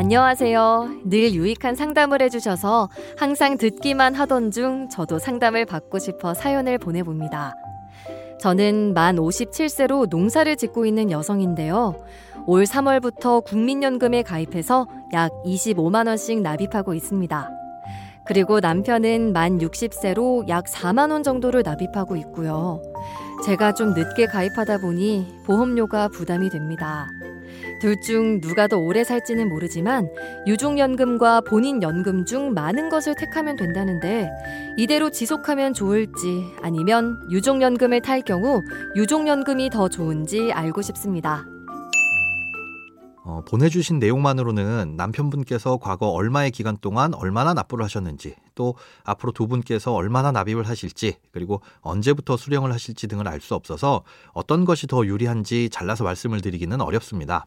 안녕하세요. 늘 유익한 상담을 해주셔서 항상 듣기만 하던 중 저도 상담을 받고 싶어 사연을 보내봅니다. 저는 만 57세로 농사를 짓고 있는 여성인데요. 올 3월부터 국민연금에 가입해서 약 25만원씩 납입하고 있습니다. 그리고 남편은 만 60세로 약 4만원 정도를 납입하고 있고요. 제가 좀 늦게 가입하다 보니 보험료가 부담이 됩니다. 둘 중 누가 더 오래 살지는 모르지만 유족연금과 본인 연금 중 많은 것을 택하면 된다는데 이대로 지속하면 좋을지 아니면 유족연금을 탈 경우 유족연금이 더 좋은지 알고 싶습니다. 어, 보내주신 내용만으로는 남편분께서 과거 얼마의 기간 동안 얼마나 납부를 하셨는지 또 앞으로 두 분께서 얼마나 납입을 하실지 그리고 언제부터 수령을 하실지 등을 알 수 없어서 어떤 것이 더 유리한지 잘라서 말씀을 드리기는 어렵습니다.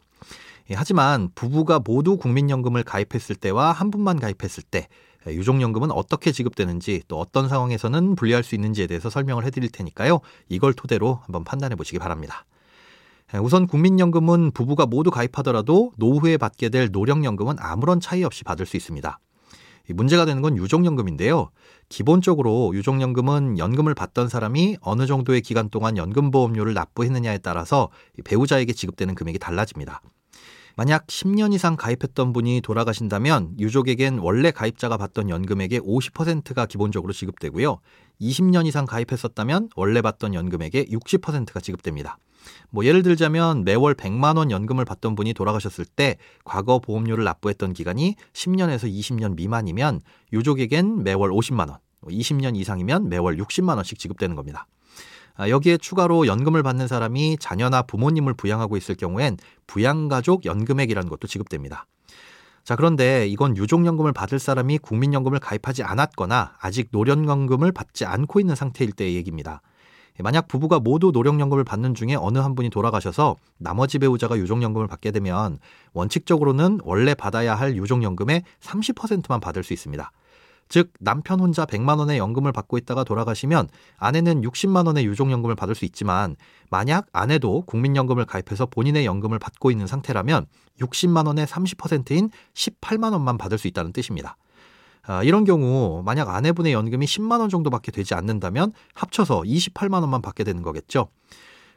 예, 하지만 부부가 모두 국민연금을 가입했을 때와 한 분만 가입했을 때 예, 유족연금은 어떻게 지급되는지 또 어떤 상황에서는 분리할 수 있는지에 대해서 설명을 해드릴 테니까요. 이걸 토대로 한번 판단해 보시기 바랍니다. 예, 우선 국민연금은 부부가 모두 가입하더라도 노후에 받게 될 노령연금은 아무런 차이 없이 받을 수 있습니다. 문제가 되는 건 유족연금인데요. 기본적으로 유족연금은 연금을 받던 사람이 어느 정도의 기간 동안 연금보험료를 납부했느냐에 따라서 배우자에게 지급되는 금액이 달라집니다. 만약 10년 이상 가입했던 분이 돌아가신다면 유족에겐 원래 가입자가 받던 연금액의 50%가 기본적으로 지급되고요. 20년 이상 가입했었다면 원래 받던 연금액의 60%가 지급됩니다. 뭐 예를 들자면 매월 100만 원 연금을 받던 분이 돌아가셨을 때 과거 보험료를 납부했던 기간이 10년에서 20년 미만이면 유족에겐 매월 50만 원, 20년 이상이면 매월 60만 원씩 지급되는 겁니다. 아, 여기에 추가로 연금을 받는 사람이 자녀나 부모님을 부양하고 있을 경우엔 부양가족 연금액이라는 것도 지급됩니다. 자, 그런데 이건 유족연금을 받을 사람이 국민연금을 가입하지 않았거나 아직 노령연금을 받지 않고 있는 상태일 때의 얘기입니다. 만약 부부가 모두 노령연금을 받는 중에 어느 한 분이 돌아가셔서 나머지 배우자가 유족연금을 받게 되면 원칙적으로는 원래 받아야 할 유족연금의 30%만 받을 수 있습니다. 즉 남편 혼자 100만 원의 연금을 받고 있다가 돌아가시면 아내는 60만 원의 유족연금을 받을 수 있지만 만약 아내도 국민연금을 가입해서 본인의 연금을 받고 있는 상태라면 60만 원의 30%인 18만 원만 받을 수 있다는 뜻입니다. 아, 이런 경우 만약 아내분의 연금이 10만 원 정도밖에 되지 않는다면 합쳐서 28만 원만 받게 되는 거겠죠.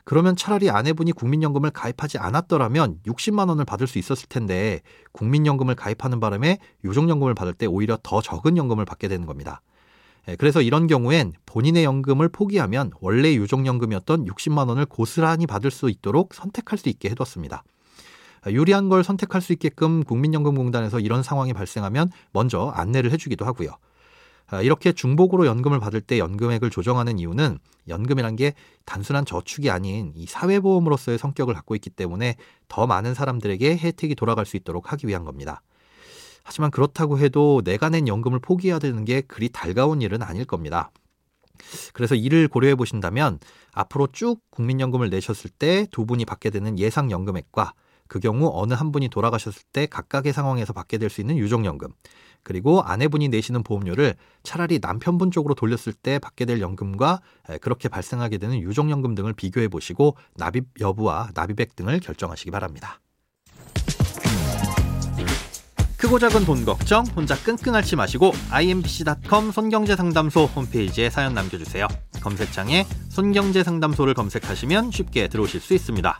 그러면 차라리 아내분이 국민연금을 가입하지 않았더라면 60만 원을 받을 수 있었을 텐데 국민연금을 가입하는 바람에 유족연금을 받을 때 오히려 더 적은 연금을 받게 되는 겁니다. 예, 그래서 이런 경우엔 본인의 연금을 포기하면 원래 유족연금이었던 60만 원을 고스란히 받을 수 있도록 선택할 수 있게 해뒀습니다. 유리한 걸 선택할 수 있게끔 국민연금공단에서 이런 상황이 발생하면 먼저 안내를 해주기도 하고요. 아, 이렇게 중복으로 연금을 받을 때 연금액을 조정하는 이유는 연금이란 게 단순한 저축이 아닌 이 사회보험으로서의 성격을 갖고 있기 때문에 더 많은 사람들에게 혜택이 돌아갈 수 있도록 하기 위한 겁니다. 하지만 그렇다고 해도 내가 낸 연금을 포기해야 되는 게 그리 달가운 일은 아닐 겁니다. 그래서 이를 고려해 보신다면 앞으로 쭉 국민연금을 내셨을 때 두 분이 받게 되는 예상 연금액과 그 경우 어느 한 분이 돌아가셨을 때 각각의 상황에서 받게 될 수 있는 유족연금 그리고 아내분이 내시는 보험료를 차라리 남편분 쪽으로 돌렸을 때 받게 될 연금과 그렇게 발생하게 되는 유족연금 등을 비교해 보시고 납입 여부와 납입액 등을 결정하시기 바랍니다. 크고 작은 돈 걱정 혼자 끙끙 앓지 마시고 imbc.com 손경제상담소 홈페이지에 사연 남겨주세요. 검색창에 손경제상담소를 검색하시면 쉽게 들어오실 수 있습니다.